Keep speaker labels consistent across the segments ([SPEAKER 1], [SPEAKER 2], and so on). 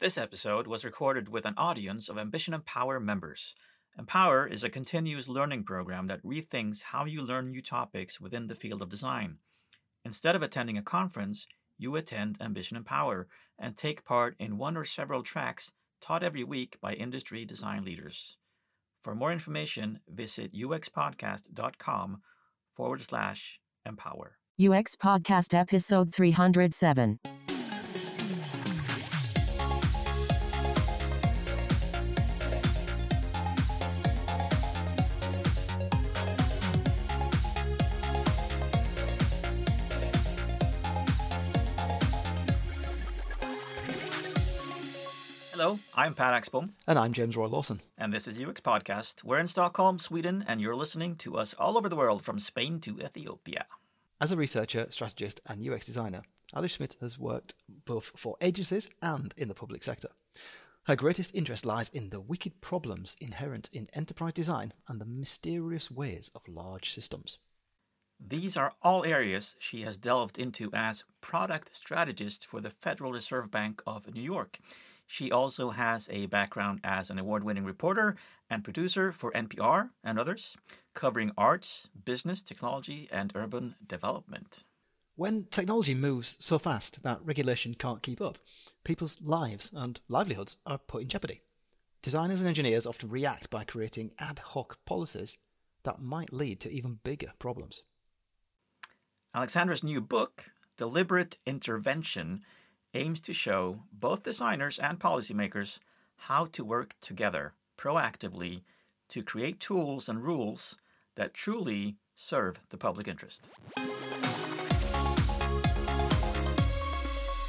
[SPEAKER 1] This episode was recorded with an audience of Ambition Empower members. Empower is a continuous learning program that rethinks how you learn new topics within the field of design. Instead of attending a conference, you attend Ambition Empower and take part in one or several tracks taught every week by industry design leaders. For more information, visit uxpodcast.com forward slash empower.
[SPEAKER 2] UX Podcast Episode 307.
[SPEAKER 1] Hello, I'm Per Axbom,
[SPEAKER 3] And I'm James Royal-Lawson.
[SPEAKER 1] and this is UX Podcast. We're in Stockholm, Sweden, and you're listening to us all over the world from Spain to Ethiopia.
[SPEAKER 3] As a researcher, strategist, and UX designer, Alex Schmidt has worked both for agencies and in the public sector. Her greatest interest lies in the wicked problems inherent in enterprise design and the mysterious ways of large systems.
[SPEAKER 1] These are all areas she has delved into as product strategist for the Federal Reserve Bank of New York. She also has a background as an award winning reporter and producer for NPR and others, covering arts, business, technology, and urban development.
[SPEAKER 3] When technology moves so fast that regulation can't keep up, people's lives and livelihoods are put in jeopardy. Designers and engineers often react by creating ad hoc policies that might lead to even bigger problems.
[SPEAKER 1] Alexandra's new book, Deliberate Intervention, aims to show both designers and policymakers how to work together proactively to create tools and rules that truly serve the public interest.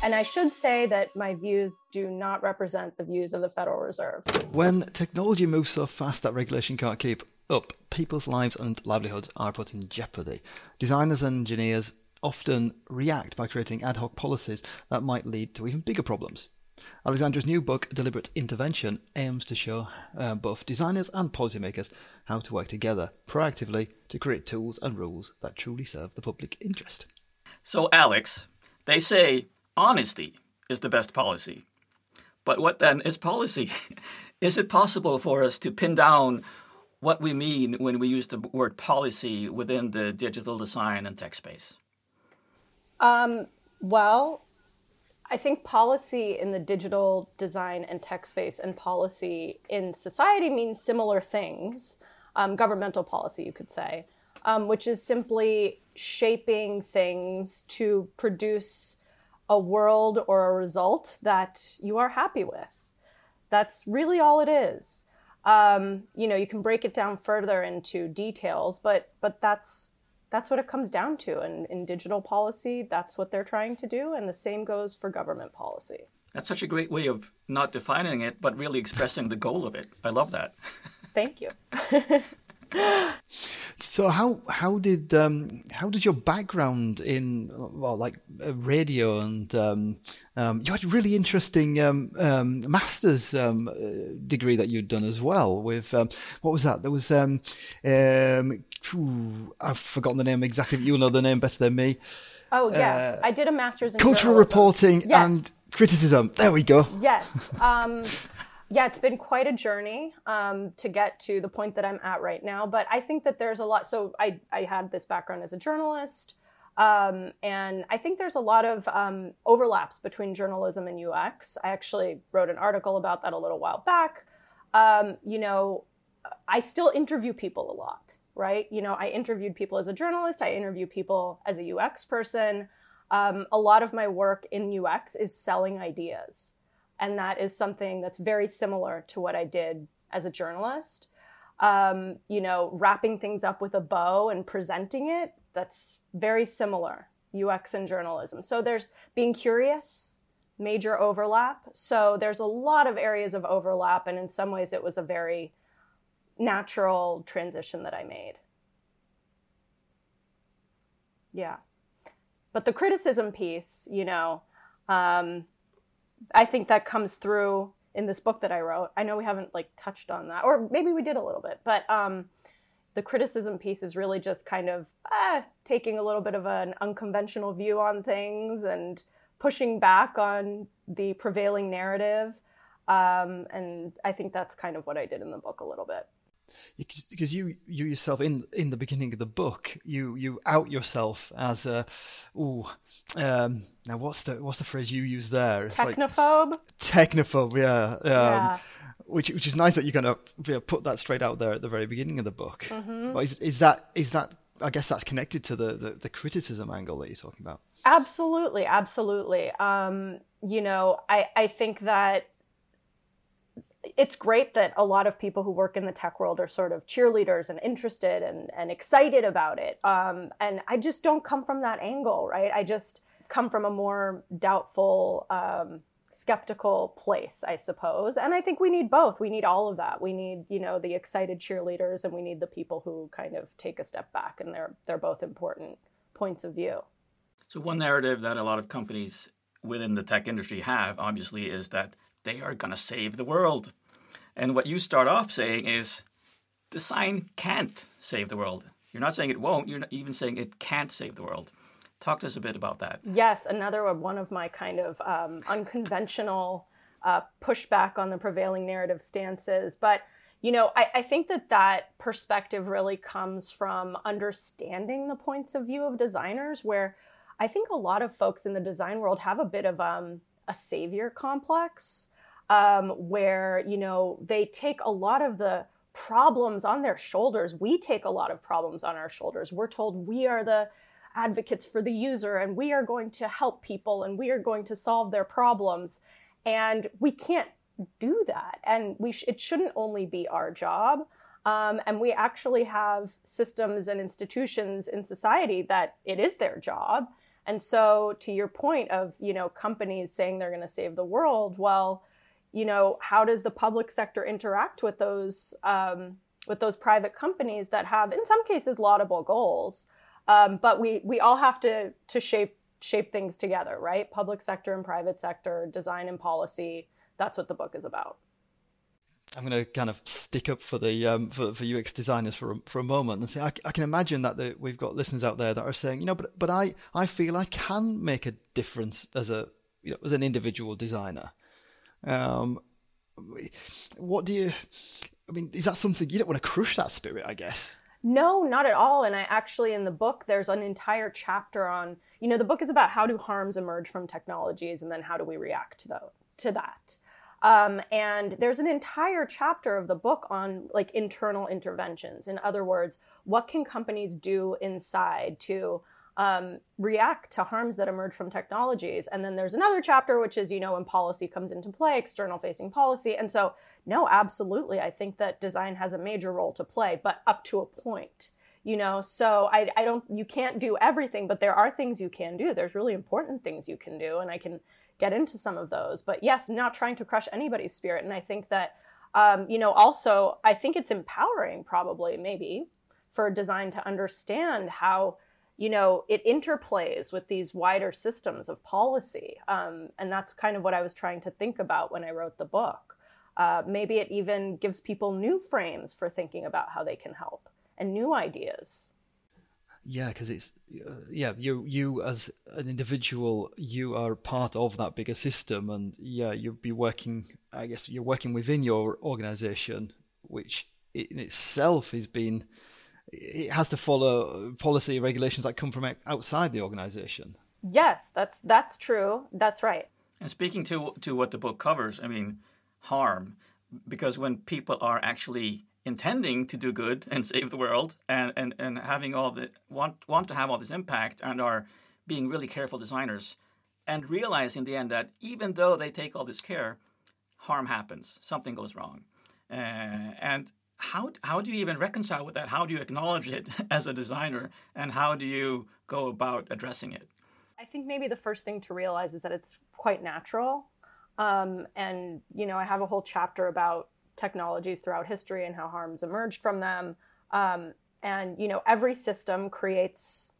[SPEAKER 4] And I should say that my views do not represent the views of the Federal Reserve.
[SPEAKER 3] When technology moves so fast that regulation can't keep up, people's lives and livelihoods are put in jeopardy. Designers and engineers often react by creating ad hoc policies that might lead to even bigger problems. Alexandra's new book, Deliberate Intervention, aims to show uh, both designers and policymakers how to work together proactively to create tools and rules that truly serve the public interest.
[SPEAKER 1] So, Alex, they say honesty is the best policy. But what then is policy? is it possible for us to pin down what we mean when we use the word policy within the digital design and tech space?
[SPEAKER 4] Um, well, I think policy in the digital design and tech space and policy in society means similar things. Um, governmental policy, you could say, um, which is simply shaping things to produce a world or a result that you are happy with. That's really all it is. Um, you know, you can break it down further into details, but but that's that's what it comes down to. And in digital policy, that's what they're trying to do, and the same goes for government policy.
[SPEAKER 1] That's such a great way of not defining it, but really expressing the goal of it. I love that.
[SPEAKER 4] Thank you.
[SPEAKER 3] So how how did um, how did your background in well like uh, radio and um, um, you had a really interesting um, um, master's um, uh, degree that you'd done as well with um, what was that there was um, um, phew, I've forgotten the name exactly but you'll know the name better than me
[SPEAKER 4] Oh yeah, I did a master's in
[SPEAKER 3] cultural
[SPEAKER 4] journalism.
[SPEAKER 3] reporting
[SPEAKER 4] Yes.
[SPEAKER 3] and criticism there we go
[SPEAKER 4] Yes. Yeah, it's been quite a journey um, to get to the point that I'm at right now. But I think that there's a lot. So I, I had this background as a journalist. Um, and I think there's a lot of um, overlaps between journalism and UX. I actually wrote an article about that a little while back. Um, you know, I still interview people a lot, right? You know, I interviewed people as a journalist, I interview people as a UX person. Um, a lot of my work in UX is selling ideas. And that is something that's very similar to what I did as a journalist. Um, you know, wrapping things up with a bow and presenting it, that's very similar, UX and journalism. So there's being curious, major overlap. So there's a lot of areas of overlap. And in some ways, it was a very natural transition that I made. Yeah. But the criticism piece, you know, um, I think that comes through in this book that I wrote. I know we haven't like touched on that, or maybe we did a little bit, but um, the criticism piece is really just kind of ah, taking a little bit of an unconventional view on things and pushing back on the prevailing narrative. Um, and I think that's kind of what I did in the book a little bit
[SPEAKER 3] because you you yourself in in the beginning of the book you you out yourself as a ooh um now what's the what's the phrase you use there?
[SPEAKER 4] It's technophobe
[SPEAKER 3] like, technophobe? Yeah, um, yeah. which which is nice that you're gonna put that straight out there at the very beginning of the book. Mm-hmm. but is, is that is that I guess that's connected to the, the, the criticism angle that you're talking about.
[SPEAKER 4] Absolutely absolutely. Um you know I I think that it's great that a lot of people who work in the tech world are sort of cheerleaders and interested and, and excited about it. Um, and I just don't come from that angle, right? I just come from a more doubtful, um, skeptical place, I suppose. And I think we need both. We need all of that. We need, you know, the excited cheerleaders and we need the people who kind of take a step back and they're they're both important points of view.
[SPEAKER 1] So one narrative that a lot of companies within the tech industry have obviously is that they are going to save the world. And what you start off saying is design can't save the world. You're not saying it won't, you're not even saying it can't save the world. Talk to us a bit about that.
[SPEAKER 4] Yes, another one of my kind of um, unconventional uh, pushback on the prevailing narrative stances. But, you know, I, I think that that perspective really comes from understanding the points of view of designers, where I think a lot of folks in the design world have a bit of um, a savior complex um, where you know they take a lot of the problems on their shoulders. We take a lot of problems on our shoulders. We're told we are the advocates for the user and we are going to help people and we are going to solve their problems. And we can't do that. And we sh- it shouldn't only be our job. Um, and we actually have systems and institutions in society that it is their job. And so to your point of, you know, companies saying they're going to save the world, well, you know, how does the public sector interact with those um, with those private companies that have, in some cases, laudable goals? Um, but we we all have to to shape shape things together, right? Public sector and private sector, design and policy. That's what the book is about.
[SPEAKER 3] I'm going to kind of stick up for the um, for, for UX designers for a, for a moment and say I, I can imagine that the, we've got listeners out there that are saying you know but but I, I feel I can make a difference as a you know, as an individual designer. Um, what do you? I mean, is that something you don't want to crush that spirit? I guess.
[SPEAKER 4] No, not at all. And I actually, in the book, there's an entire chapter on, you know, the book is about how do harms emerge from technologies and then how do we react to, the, to that. Um, and there's an entire chapter of the book on like internal interventions. In other words, what can companies do inside to um, react to harms that emerge from technologies? And then there's another chapter, which is, you know, when policy comes into play, external facing policy. And so, no, absolutely. I think that design has a major role to play, but up to a point you know so I, I don't you can't do everything but there are things you can do there's really important things you can do and i can get into some of those. But yes, not trying to crush anybody's spirit. And I think that, um, you know, also, I think it's empowering, probably, maybe, for design to understand how, you know, it interplays with these wider systems of policy. Um, and that's kind of what I was trying to think about when I wrote the book. Uh, maybe it even gives people new frames for thinking about how they can help and new ideas.
[SPEAKER 3] Yeah, because it's uh, yeah you you as an individual you are part of that bigger system, and yeah you'll be working. I guess you're working within your organization, which in itself has been it has to follow policy regulations that come from outside the organization.
[SPEAKER 4] Yes, that's that's true. That's right.
[SPEAKER 1] And speaking to to what the book covers, I mean harm, because when people are actually intending to do good and save the world and, and, and having all the want want to have all this impact and are being really careful designers and realize in the end that even though they take all this care, harm happens, something goes wrong. Uh, and how how do you even reconcile with that? How do you acknowledge it as a designer and how do you go about addressing it?
[SPEAKER 4] I think maybe the first thing to realize is that it's quite natural. Um, and you know, I have a whole chapter about technologies throughout history and how harms emerged from them. Um, and you know, every system creates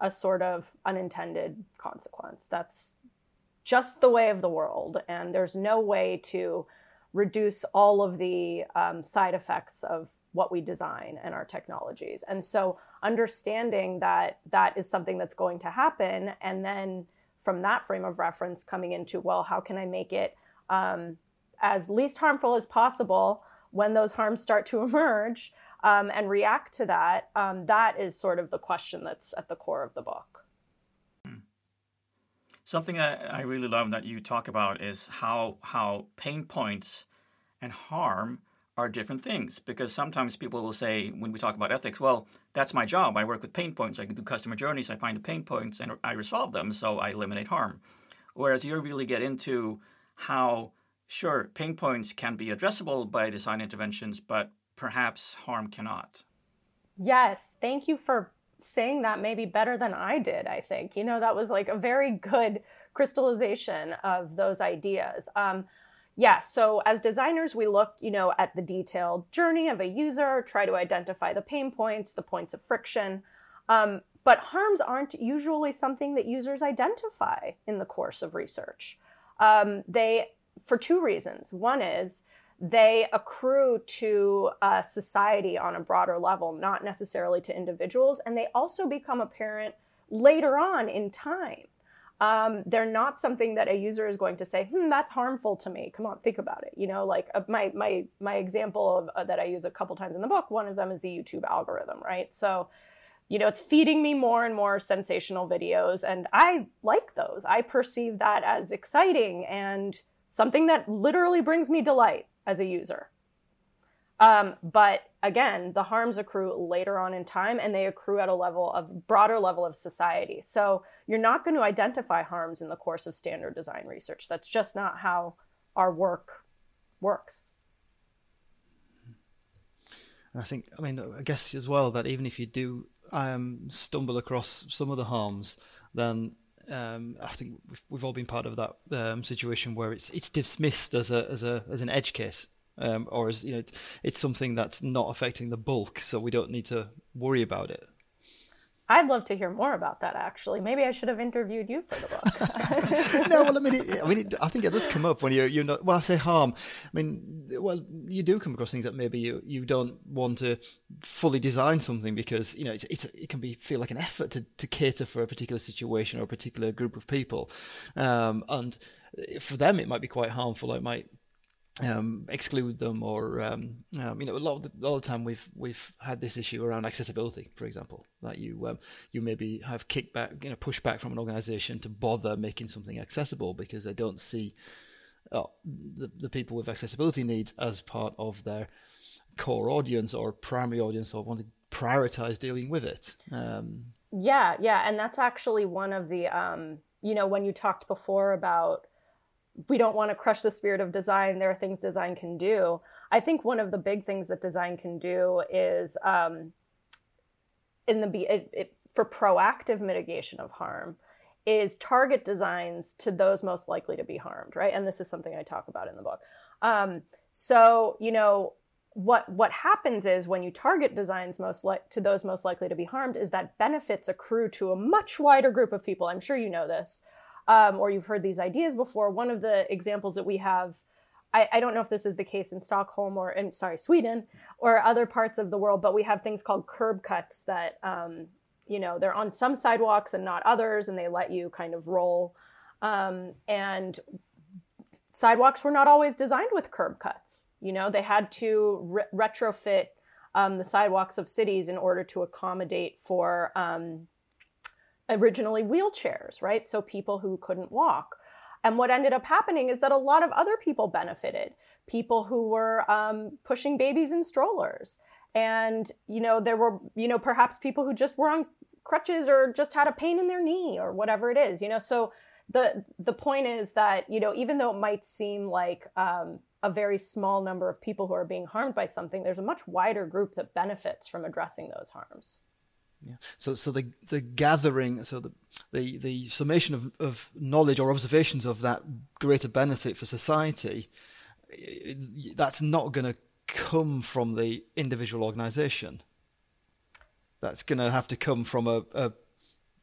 [SPEAKER 4] a sort of unintended consequence. That's just the way of the world, and there's no way to reduce all of the um, side effects of what we design and our technologies. And so, understanding that that is something that's going to happen, and then from that frame of reference coming into, well, how can I make it um, as least harmful as possible when those harms start to emerge um, and react to that? Um, that is sort of the question that's at the core of the book.
[SPEAKER 1] Something that I really love that you talk about is how how pain points and harm are different things. Because sometimes people will say when we talk about ethics well that's my job. I work with pain points. I can do customer journeys. I find the pain points and i resolve them so i eliminate harm. Whereas you really get into how sure pain points can be addressable by design interventions but perhaps harm cannot.
[SPEAKER 4] Yes. Thank you for saying that maybe better than i did i think you know that was like a very good crystallization of those ideas um, yeah, so as designers, we look, you know, at the detailed journey of a user, try to identify the pain points, the points of friction. Um, but harms aren't usually something that users identify in the course of research. Um, they, for two reasons. One is they accrue to uh, society on a broader level, not necessarily to individuals, and they also become apparent later on in time um, they're not something that a user is going to say, "Hmm, that's harmful to me." Come on, think about it. You know, like uh, my my my example of uh, that I use a couple times in the book. One of them is the YouTube algorithm, right? So, you know, it's feeding me more and more sensational videos, and I like those. I perceive that as exciting and something that literally brings me delight as a user. Um, but again, the harms accrue later on in time and they accrue at a level of broader level of society. So you're not going to identify harms in the course of standard design research. That's just not how our work works.
[SPEAKER 3] And I think, I mean, I guess as well that even if you do um, stumble across some of the harms, then um, I think we've, we've, all been part of that um, situation where it's it's dismissed as a as a as an edge case um, or is you know it's something that's not affecting the bulk, so we don't need to worry about it.
[SPEAKER 4] I'd love to hear more about that. Actually, maybe I should have interviewed you for the book.
[SPEAKER 3] no, well, I mean, it, I mean, it, I think it does come up when you're you're not. Well, I say harm. I mean, well, you do come across things that maybe you, you don't want to fully design something because you know it's, it's it can be feel like an effort to, to cater for a particular situation or a particular group of people, um, and for them it might be quite harmful. It might um, exclude them or um, um, you know a lot of the, a lot of the time we've we've had this issue around accessibility for example that you um, you maybe have kickback you know pushback from an organization to bother making something accessible because they don't see oh, the, the people with accessibility needs as part of their core audience or primary audience or want to prioritize dealing with it. Um,
[SPEAKER 4] yeah yeah and that's actually one of the um, you know when you talked before about we don't want to crush the spirit of design. There are things design can do. I think one of the big things that design can do is um, in the it, it, for proactive mitigation of harm is target designs to those most likely to be harmed, right? And this is something I talk about in the book. Um, so you know what what happens is when you target designs most like to those most likely to be harmed is that benefits accrue to a much wider group of people. I'm sure you know this um, or you've heard these ideas before. One of the examples that we have, I, I, don't know if this is the case in Stockholm or in sorry Sweden or other parts of the world, but we have things called curb cuts that um, you know they're on some sidewalks and not others, and they let you kind of roll. Um, and sidewalks were not always designed with curb cuts. You know, they had to re- retrofit um, the sidewalks of cities in order to accommodate for um, originally wheelchairs, right? So people who couldn't walk. And what ended up happening is that a lot of other people benefited. People who were um, pushing babies in strollers. And, you know, there were, you know, perhaps people who just were on crutches or just had a pain in their knee or whatever it is, you know. So the the point is that, you know, even though it might seem like um, a very small number of people who are being harmed by something, there's a much wider group that benefits from addressing those harms.
[SPEAKER 3] Yeah. So, so the the gathering, so the the, the summation of, of knowledge or observations of that greater benefit for society, that's not going to come from the individual organization. That's going to have to come from a, a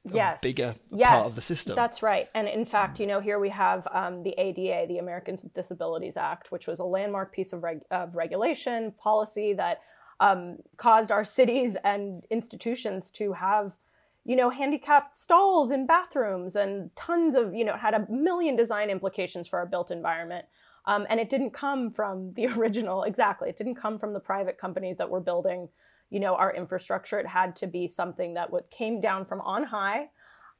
[SPEAKER 3] yes. bigger yes. part of the system.
[SPEAKER 4] That's right. And in fact, you know, here we have um, the ADA, the Americans with Disabilities Act, which was a landmark piece of, reg- of regulation policy that um, caused our cities and institutions to have you know, handicapped stalls in bathrooms and tons of, you know, had a million design implications for our built environment. Um, and it didn't come from the original, exactly. It didn't come from the private companies that were building, you know, our infrastructure. It had to be something that would, came down from on high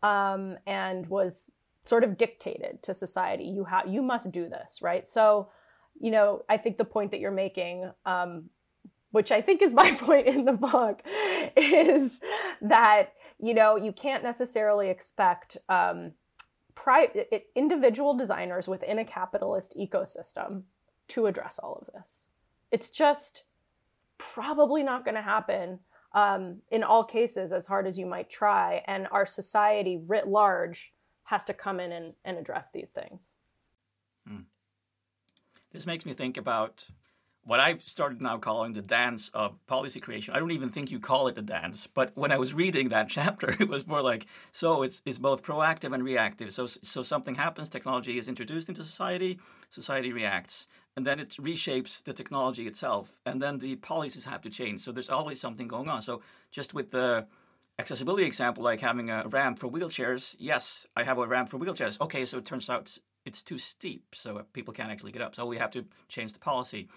[SPEAKER 4] um, and was sort of dictated to society. You have, you must do this, right? So, you know, I think the point that you're making, um, which I think is my point in the book, is that you know you can't necessarily expect um, pri- individual designers within a capitalist ecosystem to address all of this. It's just probably not going to happen um, in all cases, as hard as you might try, and our society writ large has to come in and, and address these things. Hmm.
[SPEAKER 1] This makes me think about what I've started now calling the dance of policy creation. I don't even think you call it a dance, but when I was reading that chapter, it was more like so it's it's both proactive and reactive. So so something happens, technology is introduced into society, society reacts, and then it reshapes the technology itself, and then the policies have to change. So there's always something going on. So just with the accessibility example, like having a ramp for wheelchairs, yes, I have a ramp for wheelchairs. Okay, so it turns out it's too steep, so people can't actually get up. So we have to change the policy.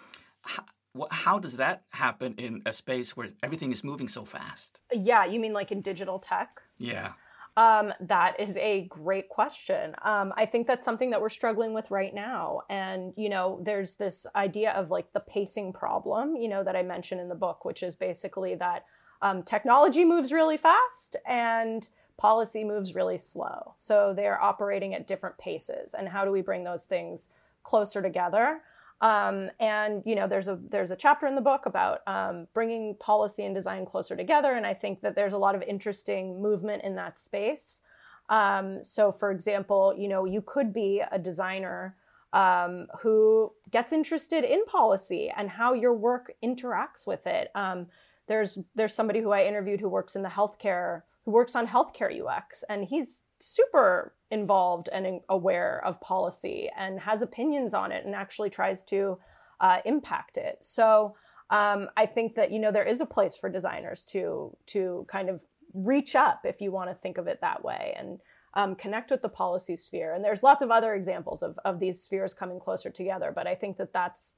[SPEAKER 1] How, how does that happen in a space where everything is moving so fast?
[SPEAKER 4] Yeah, you mean like in digital tech?
[SPEAKER 1] Yeah.
[SPEAKER 4] Um, that is a great question. Um, I think that's something that we're struggling with right now. And, you know, there's this idea of like the pacing problem, you know, that I mentioned in the book, which is basically that um, technology moves really fast and policy moves really slow. So they're operating at different paces. And how do we bring those things closer together? Um, and you know, there's a there's a chapter in the book about um, bringing policy and design closer together, and I think that there's a lot of interesting movement in that space. Um, so, for example, you know, you could be a designer um, who gets interested in policy and how your work interacts with it. Um, there's there's somebody who I interviewed who works in the healthcare who works on healthcare UX, and he's super involved and aware of policy and has opinions on it and actually tries to uh, impact it. So um, I think that you know there is a place for designers to to kind of reach up if you want to think of it that way and um, connect with the policy sphere. And there's lots of other examples of of these spheres coming closer together. But I think that that's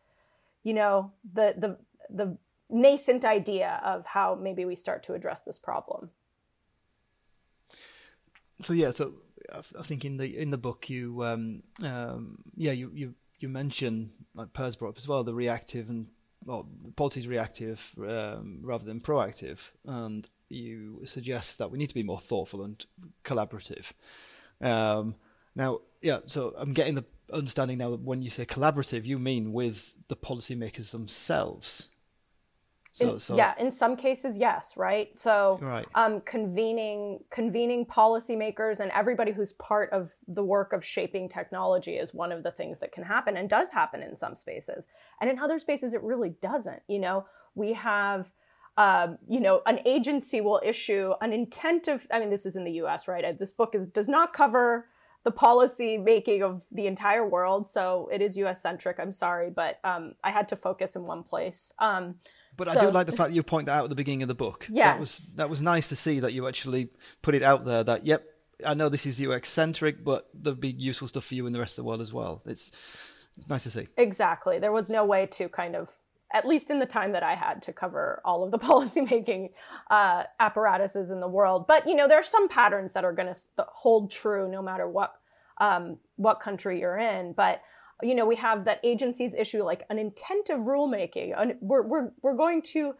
[SPEAKER 4] you know the the the nascent idea of how maybe we start to address this problem
[SPEAKER 3] so yeah, so I think in the in the book you um, um, yeah you you you mention like Per's brought up as well the reactive and well policy is reactive um, rather than proactive, and you suggest that we need to be more thoughtful and collaborative. Um, now, yeah, so I'm getting the understanding now that when you say collaborative, you mean with the policymakers themselves.
[SPEAKER 4] So, in, so, yeah, in some cases, yes, right. So, right. Um, convening convening policymakers and everybody who's part of the work of shaping technology is one of the things that can happen and does happen in some spaces, and in other spaces it really doesn't. You know, we have. Um, you know, an agency will issue an intent of. I mean, this is in the U.S., right? This book is does not cover the policy making of the entire world, so it is U.S. centric. I'm sorry, but um, I had to focus in one place.
[SPEAKER 3] But so, I do like the fact that you point that out at the beginning of the book.
[SPEAKER 4] Yes.
[SPEAKER 3] That was that was nice to see that you actually put it out there that yep, I know this is U.S. centric, but there'll be useful stuff for you in the rest of the world as well. It's it's nice to see.
[SPEAKER 4] Exactly. There was no way to kind of at least in the time that I had to cover all of the policymaking uh, apparatuses in the world. But you know, there are some patterns that are going to hold true no matter what um, what country you're in. But you know, we have that agencies issue like an intent of rulemaking. And we're, we're, we're going to,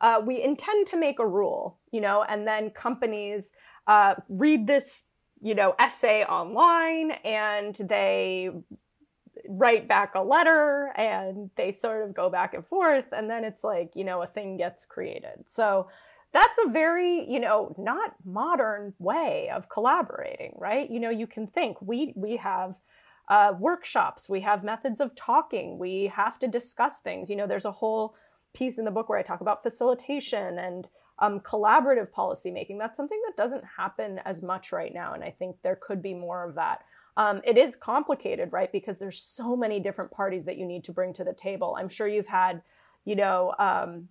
[SPEAKER 4] uh, we intend to make a rule, you know, and then companies uh, read this, you know, essay online and they write back a letter and they sort of go back and forth. And then it's like, you know, a thing gets created. So, that's a very you know not modern way of collaborating right you know you can think we we have uh, workshops, we have methods of talking, we have to discuss things. You know, there's a whole piece in the book where I talk about facilitation and um, collaborative policymaking. That's something that doesn't happen as much right now, and I think there could be more of that. Um, it is complicated, right? Because there's so many different parties that you need to bring to the table. I'm sure you've had, you know, um,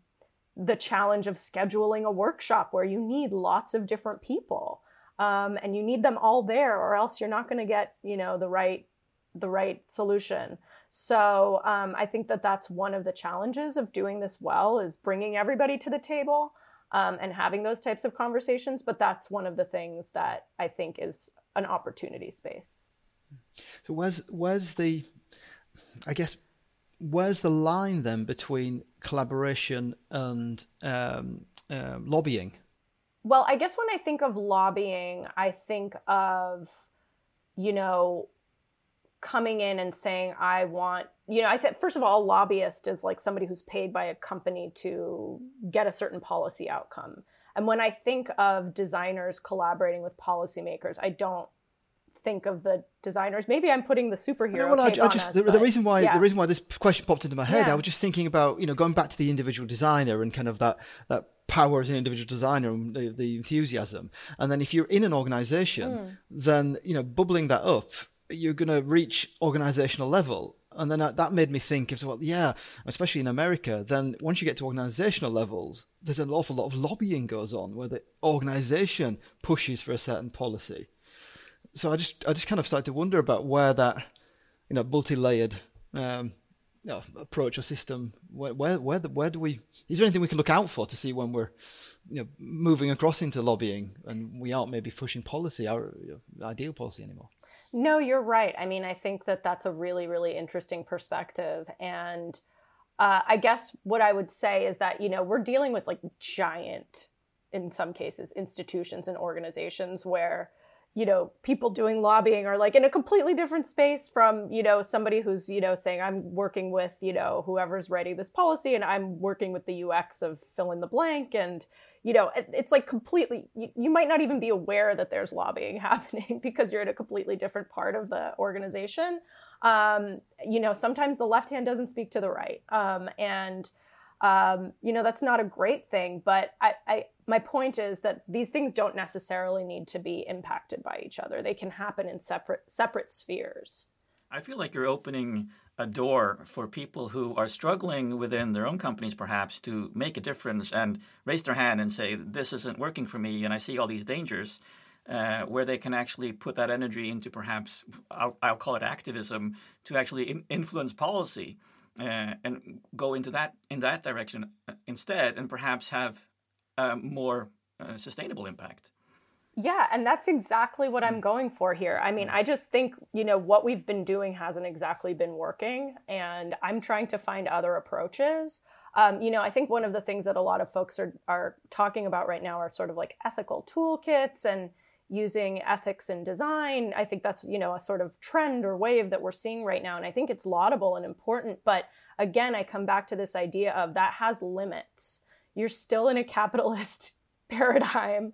[SPEAKER 4] the challenge of scheduling a workshop where you need lots of different people um, and you need them all there or else you're not going to get you know the right the right solution. So um, i think that that's one of the challenges of doing this well is bringing everybody to the table um, and having those types of conversations but that's one of the things that i think is an opportunity space.
[SPEAKER 3] So where's where's the i guess where's the line then between collaboration and um, um, lobbying?
[SPEAKER 4] Well, I guess when I think of lobbying, I think of, you know, coming in and saying, I want, you know, I think, first of all, a lobbyist is like somebody who's paid by a company to get a certain policy outcome. And when I think of designers collaborating with policymakers, I don't think of the designers. Maybe I'm putting the superhero. No, well, I, I, just us,
[SPEAKER 3] the,
[SPEAKER 4] but,
[SPEAKER 3] the, reason why yeah. the reason why this question popped into my head, yeah. I was just thinking about you know going back to the individual designer and kind of that that power as an individual designer and the, the enthusiasm. And then if you're in an organization, mm. then, you know, bubbling that up, you're going to reach organizational level. And then that made me think of, well, yeah, especially in America, then once you get to organizational levels, there's an awful lot of lobbying goes on where the organization pushes for a certain policy. So I just, I just kind of started to wonder about where that, you know, multi-layered um, you know, approach or system? Where, where, where, where do we? Is there anything we can look out for to see when we're, you know, moving across into lobbying and we aren't maybe pushing policy, our ideal policy anymore?
[SPEAKER 4] No, you're right. I mean, I think that that's a really, really interesting perspective, and uh, I guess what I would say is that you know we're dealing with like giant, in some cases, institutions and organizations where you know people doing lobbying are like in a completely different space from you know somebody who's you know saying i'm working with you know whoever's writing this policy and i'm working with the ux of fill in the blank and you know it's like completely you, you, might not even be aware that there's lobbying happening because you're in a completely different part of the organization. Um, you know sometimes the left hand doesn't speak to the right. Um, and um, you know that's not a great thing but I, I my point is that these things don't necessarily need to be impacted by each other. They can happen in separate separate spheres.
[SPEAKER 1] I feel like you're opening a door for people who are struggling within their own companies perhaps to make a difference and raise their hand and say this isn't working for me and i see all these dangers uh, where they can actually put that energy into perhaps I'll, I'll call it activism to actually in, influence policy uh, and go into that in that direction uh, instead, and perhaps have a more uh, sustainable impact.
[SPEAKER 4] Yeah, and that's exactly what I'm mm. going for here. I mean, mm. I just think, you know, what we've been doing hasn't exactly been working, and I'm trying to find other approaches. Um, you know, I think one of the things that a lot of folks are, are talking about right now are sort of like ethical toolkits and using ethics in design. I think that's, you know, a sort of trend or wave that we're seeing right now. And I think it's laudable and important. But again, I come back to this idea of that has limits. You're still in a capitalist paradigm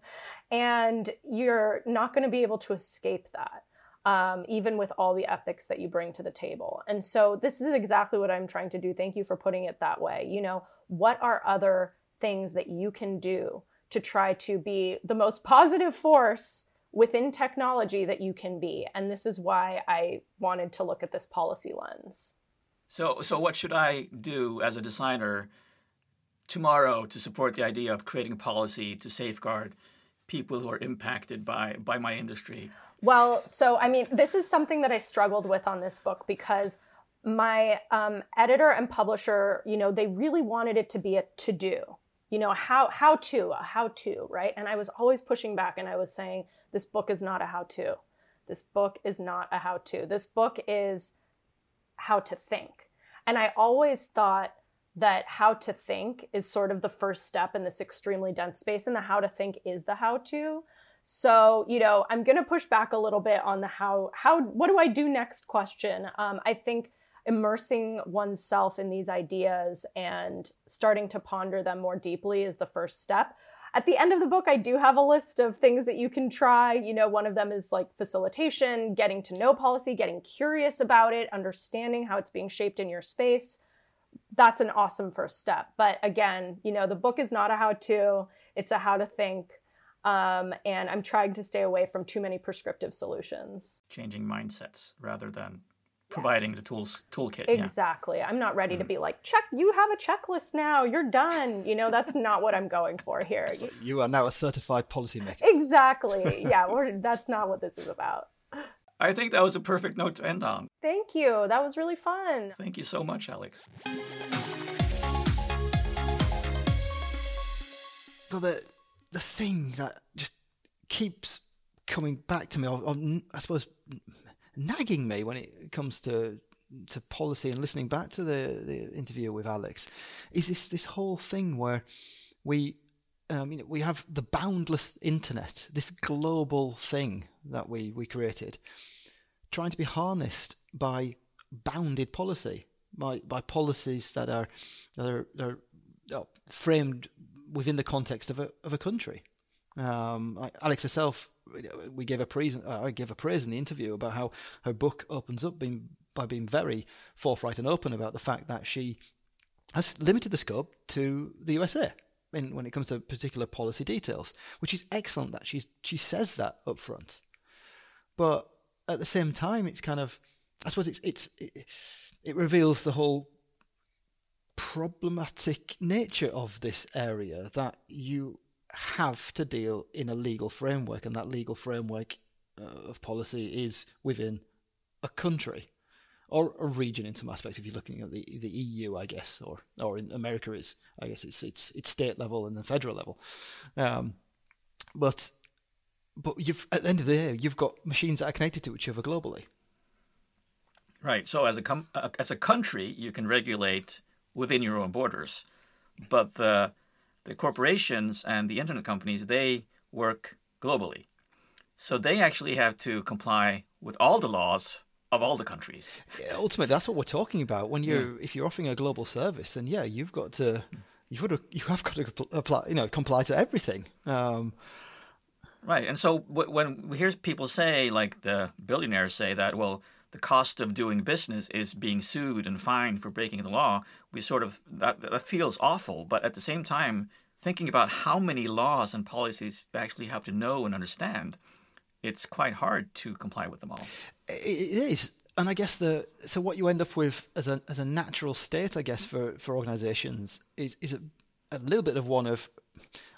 [SPEAKER 4] and you're not going to be able to escape that. Um, even with all the ethics that you bring to the table. And so, this is exactly what I'm trying to do. Thank you for putting it that way. You know, what are other things that you can do to try to be the most positive force within technology that you can be. And this is why I wanted to look at this policy lens.
[SPEAKER 1] So, so what should I do as a designer tomorrow to support the idea of creating policy to safeguard people who are impacted by by my industry?
[SPEAKER 4] Well, so I mean, this is something that I struggled with on this book because my um, editor and publisher, you know, they really wanted it to be a to do you know how how to a how to right? And i was always pushing back and i was saying this book is not a how to this book is not a how to this book is how to think. And i always thought that how to think is sort of the first step in this extremely dense space and the how to think is the how to so you know i'm going to push back a little bit on the how how what do i do next question um, i think immersing oneself in these ideas and starting to ponder them more deeply is the first step. At the end of the book, I do have a list of things that you can try. You know, one of them is like facilitation, getting to know policy, getting curious about it, understanding how it's being shaped in your space. That's an awesome first step. But again, you know, the book is not a how to, it's a how to think. Um, and I'm trying to stay away from too many prescriptive solutions.
[SPEAKER 1] Changing mindsets rather than providing
[SPEAKER 4] Yes.
[SPEAKER 1] the tools toolkit. Yeah.
[SPEAKER 4] Exactly. I'm not ready to be like, check, you have a checklist now, you're done. You know, that's not what I'm going for here.
[SPEAKER 3] You are now a certified policymaker.
[SPEAKER 4] Exactly. Yeah, we're, that's not what this is about.
[SPEAKER 1] I think that was a perfect note to end on.
[SPEAKER 4] Thank you. That was really fun.
[SPEAKER 1] Thank you so much, Alex.
[SPEAKER 3] So the the thing that just keeps coming back to me, or, or n- I suppose nagging me when it comes to to policy and listening back to the, the interview with Alex, is this this whole thing where we um, you know, we have the boundless internet, this global thing that we, we created, trying to be harnessed by bounded policy, by by policies that are that are, that are framed within the context of a of a country. Um, Alex herself, we gave a praise. Uh, I gave a praise in the interview about how her book opens up being, by being very forthright and open about the fact that she has limited the scope to the USA in, when it comes to particular policy details, which is excellent that she's she says that up front. But at the same time, it's kind of, I suppose it's it's it, it reveals the whole problematic nature of this area that you have to deal in a legal framework, and that legal framework uh, of policy is within a country or a region in some aspects. If you're looking at the the EU, I guess, or or in America is I guess it's it's it's state level and then federal level, um, but but you've at the end of the day you've got machines that are connected to each other globally.
[SPEAKER 1] Right. So as a com- uh, as a country, you can regulate within your own borders, but the the corporations and the internet companies they work globally, so they actually have to comply with all the laws of all the countries.
[SPEAKER 3] ultimately that's what we're talking about when you're if you're offering a global service then yeah you've got to you've got to you have got to apply you know comply to everything um,
[SPEAKER 1] Right. And so when we hear people say, like the billionaires say that, well, the cost of doing business is being sued and fined for breaking the law, we sort of, that, that feels awful. But at the same time, thinking about how many laws and policies you actually have to know and understand, it's quite hard to comply with them all.
[SPEAKER 3] it is and i guess the so what you end up with as a as a natural state i guess for for organizations is is a, little bit of one of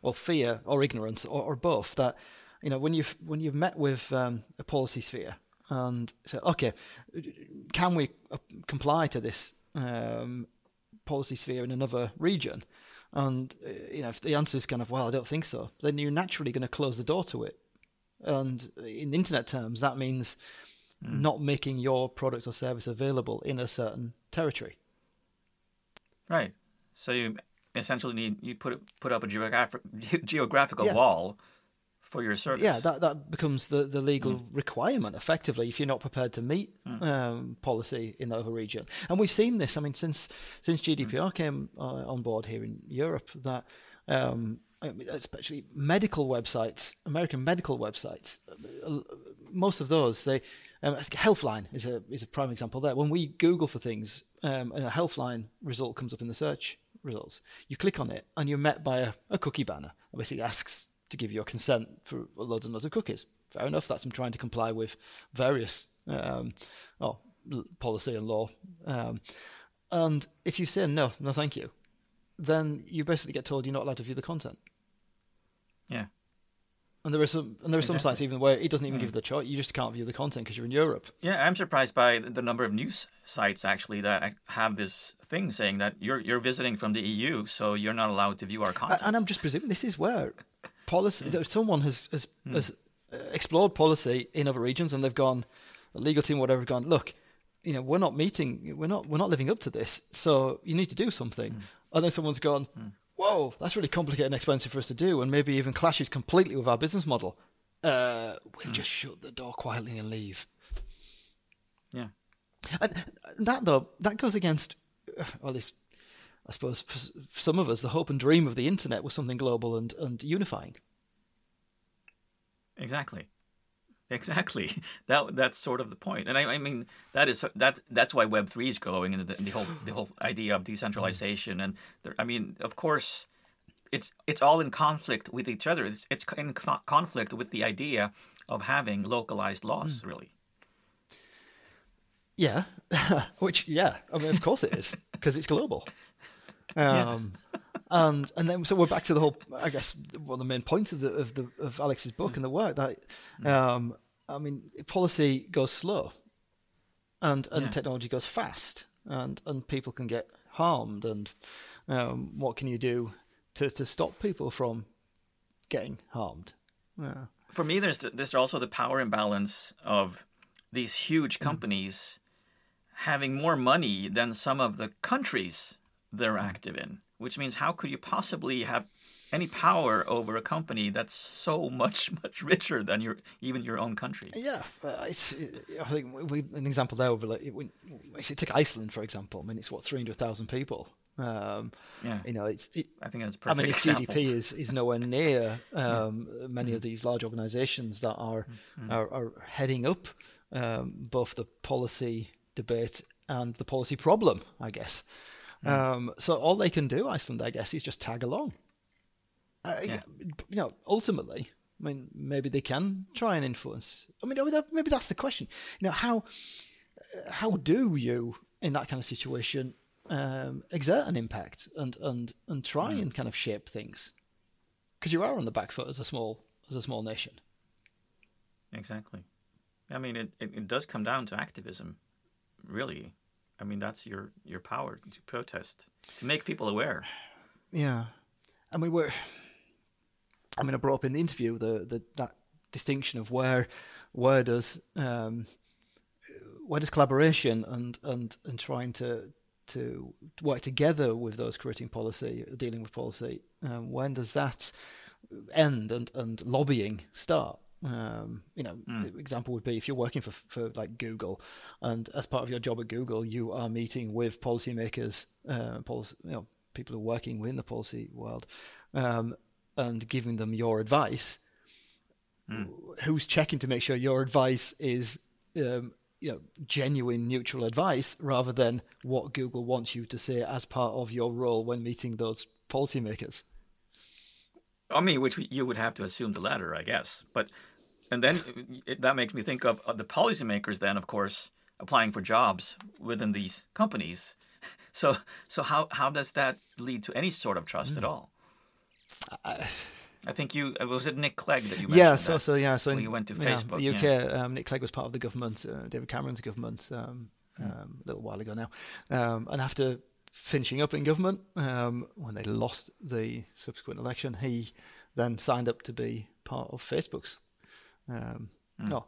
[SPEAKER 3] well fear or ignorance or, or both that you know when you've when you've met with um, a policy sphere and say okay can we uh, comply to this um, policy sphere in another region and uh, you know if the answer is kind of well i don't think so then you're naturally going to close the door to it and in internet terms, that means not making your product or service available in a certain territory.
[SPEAKER 1] Right. So you essentially need, you put, put up a geographic, geographical
[SPEAKER 3] Yeah.
[SPEAKER 1] wall for your service.
[SPEAKER 3] Yeah, that, that becomes the, the legal requirement effectively if you're not prepared to meet um, policy in the other region. And we've seen this. I mean, since since GDPR came uh, on board here in Europe, that um, I mean, especially medical websites, American medical websites, uh, most of those they um, Healthline is a is a prime example there. When we Google for things, um, and a Healthline result comes up in the search results, you click on it and you're met by a, a cookie banner. that basically asks to give your consent for loads and loads of cookies. Fair enough. That's them trying to comply with various um, oh, policy and law. Um, and if you say no, no, thank you, then you basically get told you're not allowed to view the content.
[SPEAKER 1] Yeah.
[SPEAKER 3] And there are some, and there are some sites even where it doesn't even give mm. the choice. You just can't view the content because you're in Europe.
[SPEAKER 1] Yeah, I'm surprised by the number of news sites actually that have this thing saying that you're you're visiting from the EU, so you're not allowed to view our content.
[SPEAKER 3] And I'm just presuming this is where policy. that Someone has has, hmm. has uh, explored policy in other regions, and they've gone, the legal team, whatever, gone. Look, you know, we're not meeting. We're not. We're not living up to this. So you need to do something. Hmm. And then someone's gone. Hmm. Whoa, that's really complicated and expensive for us to do, and maybe even clashes completely with our business model. Uh, we'll just shut the door quietly and leave.
[SPEAKER 1] yeah.
[SPEAKER 3] And that though, that goes against, uh, well, at least I suppose for for some of us, the hope and dream of the internet was something global and, and unifying.
[SPEAKER 1] Exactly. Exactly. That that's sort of the point. And I, I mean that is that's that's why Web three is growing and the, the whole the whole idea of decentralization and there, I mean of course it's it's all in conflict with each other. It's it's in co- conflict with the idea of having localized laws. Really.
[SPEAKER 3] Yeah, Which, yeah, I mean, of course it is because it's global. Um, and and then so we're back to the whole. I guess one of the main points of the of the of Alex's book and the work that, um, I mean, policy goes slow, and and
[SPEAKER 1] Yeah.
[SPEAKER 3] technology goes fast, and and people can get harmed, and um, what can you do to to stop people from getting harmed? Yeah.
[SPEAKER 1] For me, there's the, there's also the power imbalance of these huge
[SPEAKER 3] Mm.
[SPEAKER 1] companies having more money than some of the countries they're
[SPEAKER 3] Mm.
[SPEAKER 1] active in. Which means, how could you possibly have any power over a company that's so much much richer than your even your own country?
[SPEAKER 3] Yeah, uh, it's. I think we, an example there would be like when, if you take Iceland for example. I mean, it's what three hundred thousand people. Um,
[SPEAKER 1] Yeah.
[SPEAKER 3] you know, it's. It,
[SPEAKER 1] I think that's a
[SPEAKER 3] I
[SPEAKER 1] perfect
[SPEAKER 3] mean. GDP is, is nowhere near um, many of these large organisations that are, are are heading up um, both the policy debate and the policy problem. I guess. Um, so all they can do, Iceland, I guess, is just tag along. Uh,
[SPEAKER 1] Yeah.
[SPEAKER 3] You know, ultimately, I mean, maybe they can try and influence. I mean, maybe that's the question. You know, how how do you in that kind of situation um, exert an impact and and and try and kind of shape things? Because you are on the back foot as a small as a small nation.
[SPEAKER 1] Exactly. I mean, it, it, it does come down to activism, really. I mean, that's your, your power to protest, to make people aware.
[SPEAKER 3] Yeah, I mean we're. I mean, I brought up in the interview the, the that distinction of where where does um, where does collaboration and, and, and trying to to work together with those creating policy, dealing with policy, um, when does that end and, and lobbying start? Um, you know, the example would be if you're working for for like Google, and as part of your job at Google, you are meeting with policymakers, uh, policy, you know, people who are working within the policy world, um, and giving them your advice. Who's checking to make sure your advice is, um, you know, genuine neutral advice rather than what Google wants you to say as part of your role when meeting those policymakers?
[SPEAKER 1] I mean, which you would have to assume the latter, I guess. But and then it, that makes me think of uh, the policymakers. Then, of course, applying for jobs within these companies. So, so how how does that lead to any sort of trust at all? I think you uh, was it Nick Clegg that you mentioned.
[SPEAKER 3] Yeah, so
[SPEAKER 1] that?
[SPEAKER 3] so yeah, so
[SPEAKER 1] when
[SPEAKER 3] in-
[SPEAKER 1] you went to
[SPEAKER 3] yeah,
[SPEAKER 1] Facebook,
[SPEAKER 3] the UK.
[SPEAKER 1] yeah.
[SPEAKER 3] Um, Nick Clegg was part of the government, uh, David Cameron's government, um,
[SPEAKER 1] Hmm.
[SPEAKER 3] um, a little while ago now, um, and after finishing up in government, um, when they lost the subsequent election, he then signed up to be part of Facebook's. Um,
[SPEAKER 1] Hmm.
[SPEAKER 3] No,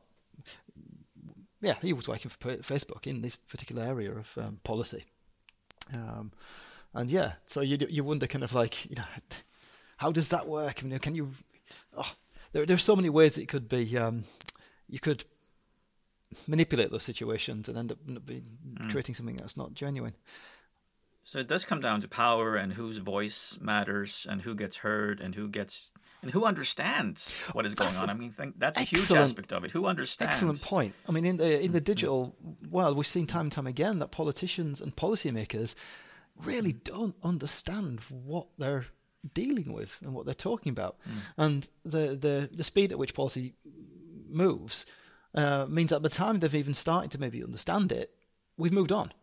[SPEAKER 3] yeah, he was working for Facebook in this particular area of um, policy, um, and yeah, so you you wonder kind of like you know how does that work? I mean, can you? Oh, there there's so many ways it could be. Um, you could manipulate those situations and end up being, creating something that's not genuine.
[SPEAKER 1] So it does come down to power and whose voice matters and who gets heard and who gets and who understands what is going
[SPEAKER 3] That's
[SPEAKER 1] on. I mean, that's a huge aspect of it. Who understands?
[SPEAKER 3] Excellent point. I mean, in the in the digital world, we've seen time and time again that politicians and policymakers really don't understand what they're dealing with and what they're talking about, and the the the speed at which policy moves uh, means that by the time they've even started to maybe understand it, we've moved on.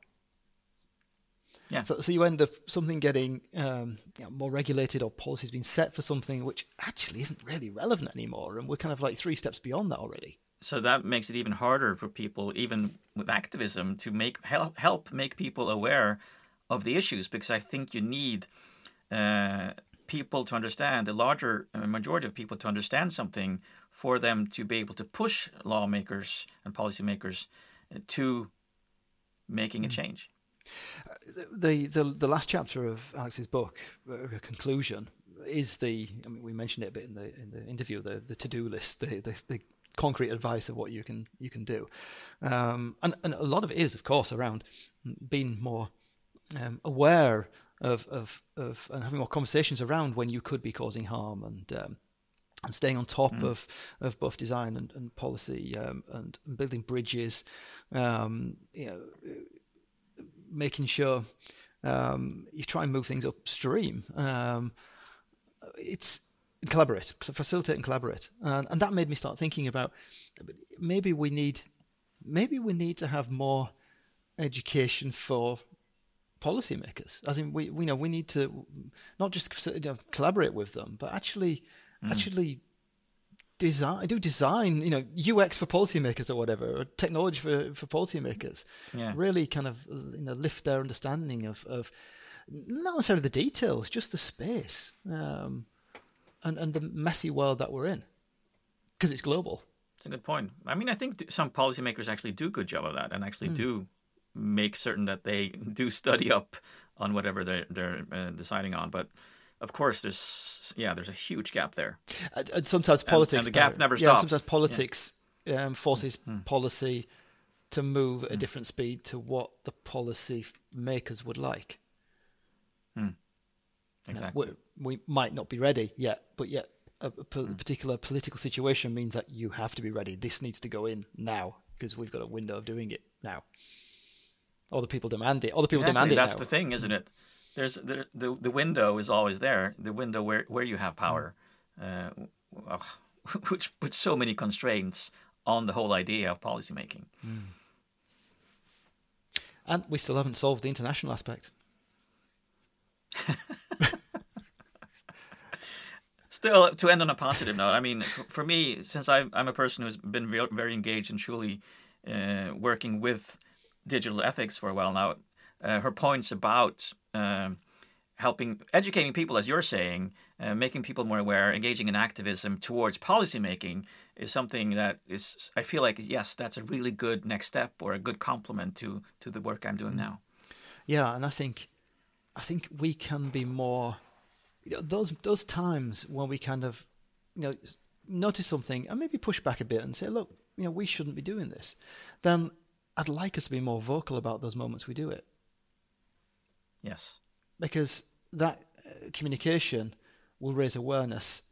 [SPEAKER 1] Yeah.
[SPEAKER 3] So, so you end up something getting um, you know, more regulated or policies being set for something which actually isn't really relevant anymore, and we're kind of like three steps beyond that already.
[SPEAKER 1] so that makes it even harder for people, even with activism, to make help help make people aware of the issues. Because I think you need uh, people to understand the larger uh, majority of people to understand something for them to be able to push lawmakers and policymakers uh, to making a change.
[SPEAKER 3] the, the the last chapter of Alex's book, uh, conclusion, is the. I mean, we mentioned it a bit in the in the interview. The the to do list, the, the the concrete advice of what you can you can do, um, and and a lot of it is, of course, around being more um, aware of, of of and having more conversations around when you could be causing harm and. Um, and staying on top of, of both design and, and policy um, and, and building bridges, um, you know, making sure um, you try and move things upstream. Um, it's collaborate, facilitate and collaborate, and, and that made me start thinking about maybe we need maybe we need to have more education for policymakers. As in, we we know we need to not just you know, collaborate with them, but actually mm. actually design do design you know UX for policymakers or whatever, or technology for for policymakers. Yeah. Really, kind of you know lift their understanding of of not necessarily the details, just the space um, and and the messy world that we're in because it's global.
[SPEAKER 1] It's a good point. I mean, I think some policymakers actually do a good job of that and actually mm. do make certain that they do study up on whatever they're, they're uh, deciding on. But of course, there's yeah, there's a huge gap there.
[SPEAKER 3] And, and sometimes politics,
[SPEAKER 1] and, and, the gap never
[SPEAKER 3] stops.
[SPEAKER 1] Yeah,
[SPEAKER 3] sometimes politics yeah. um, forces mm. policy to move at a mm. different speed to what the policy makers would like.
[SPEAKER 1] Mm. Exactly.
[SPEAKER 3] Now, we, we might not be ready yet, but yet a, a mm. particular political situation means that you have to be ready. This needs to go in now because we've got a window of doing it now. Or the people demand it. Or the people
[SPEAKER 1] exactly.
[SPEAKER 3] demand it.
[SPEAKER 1] That's
[SPEAKER 3] now.
[SPEAKER 1] the thing, isn't it? There's the, the the window is always there. The window where where you have power, uh, which puts so many constraints on the whole idea of policymaking. Mm.
[SPEAKER 3] And we still haven't solved the international aspect.
[SPEAKER 1] Still, to end on a positive note, I mean, for me, since I'm, I'm a person who's been very engaged and truly uh, working with digital ethics for a while now, uh, her points about um, helping educating people, as you're saying, uh, making people more aware, engaging in activism towards policymaking is something that is, I feel like, yes, that's a really good next step or a good complement to to the work I'm doing now.
[SPEAKER 3] Yeah, and I think, I think we can be more, you know, those those times when we kind of, you know, notice something and maybe push back a bit and say, look, you know, we shouldn't be doing this. Then I'd like us to be more vocal about those moments we do it.
[SPEAKER 1] Yes.
[SPEAKER 3] Because that uh, communication will raise awareness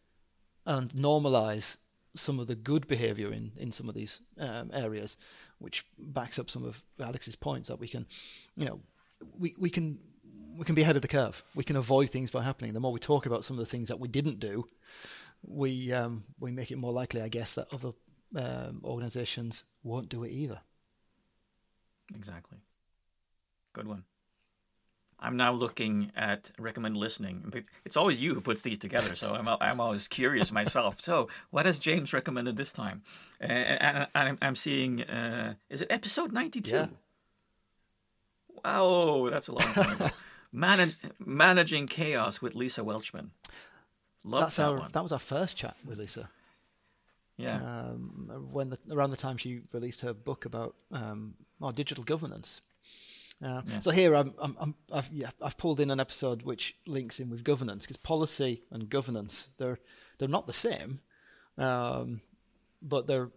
[SPEAKER 3] and normalize some of the good behavior in, in some of these um, areas, which backs up some of Alex's points that we can, you know, we, we can we can be ahead of the curve. We can avoid things by happening. The more we talk about some of the things that we didn't do, we um, we make it more likely, I guess, that other um, organisations won't do it either.
[SPEAKER 1] Exactly. Good one. I'm now looking at recommend listening. It's always you who puts these together, so I'm I'm always curious myself. So, what has James recommended this time? And, and I'm seeing, uh, is it episode 92?
[SPEAKER 3] Yeah.
[SPEAKER 1] Wow, that's a long time ago. Man- managing chaos with Lisa Welchman. Love that's
[SPEAKER 3] that
[SPEAKER 1] our one.
[SPEAKER 3] that was our first chat with Lisa.
[SPEAKER 1] Yeah.
[SPEAKER 3] Um, when the, around the time she released her book about um, oh, digital governance. Uh, yeah. So here I'm, I'm, i have yeah, I've pulled in an episode which links in with governance because policy and governance they're they're not the same, um, but they're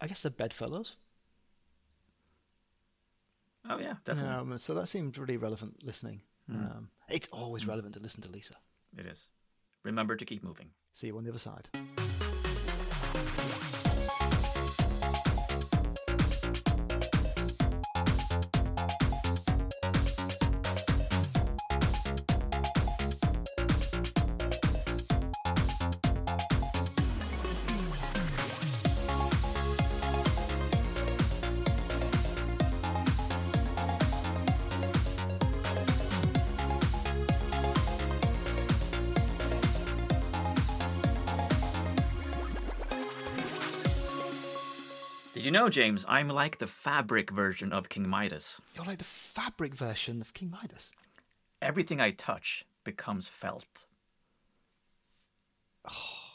[SPEAKER 3] I guess they're bedfellows.
[SPEAKER 1] Oh yeah, definitely.
[SPEAKER 3] Um, so that seemed really relevant listening. Mm. Um, it's always mm. relevant to listen to Lisa.
[SPEAKER 1] It is. Remember to keep moving.
[SPEAKER 3] See you on the other side.
[SPEAKER 1] Know, James? I'm like the fabric version of King Midas.
[SPEAKER 3] You're like the fabric version of King Midas.
[SPEAKER 1] Everything I touch becomes felt.
[SPEAKER 3] Oh.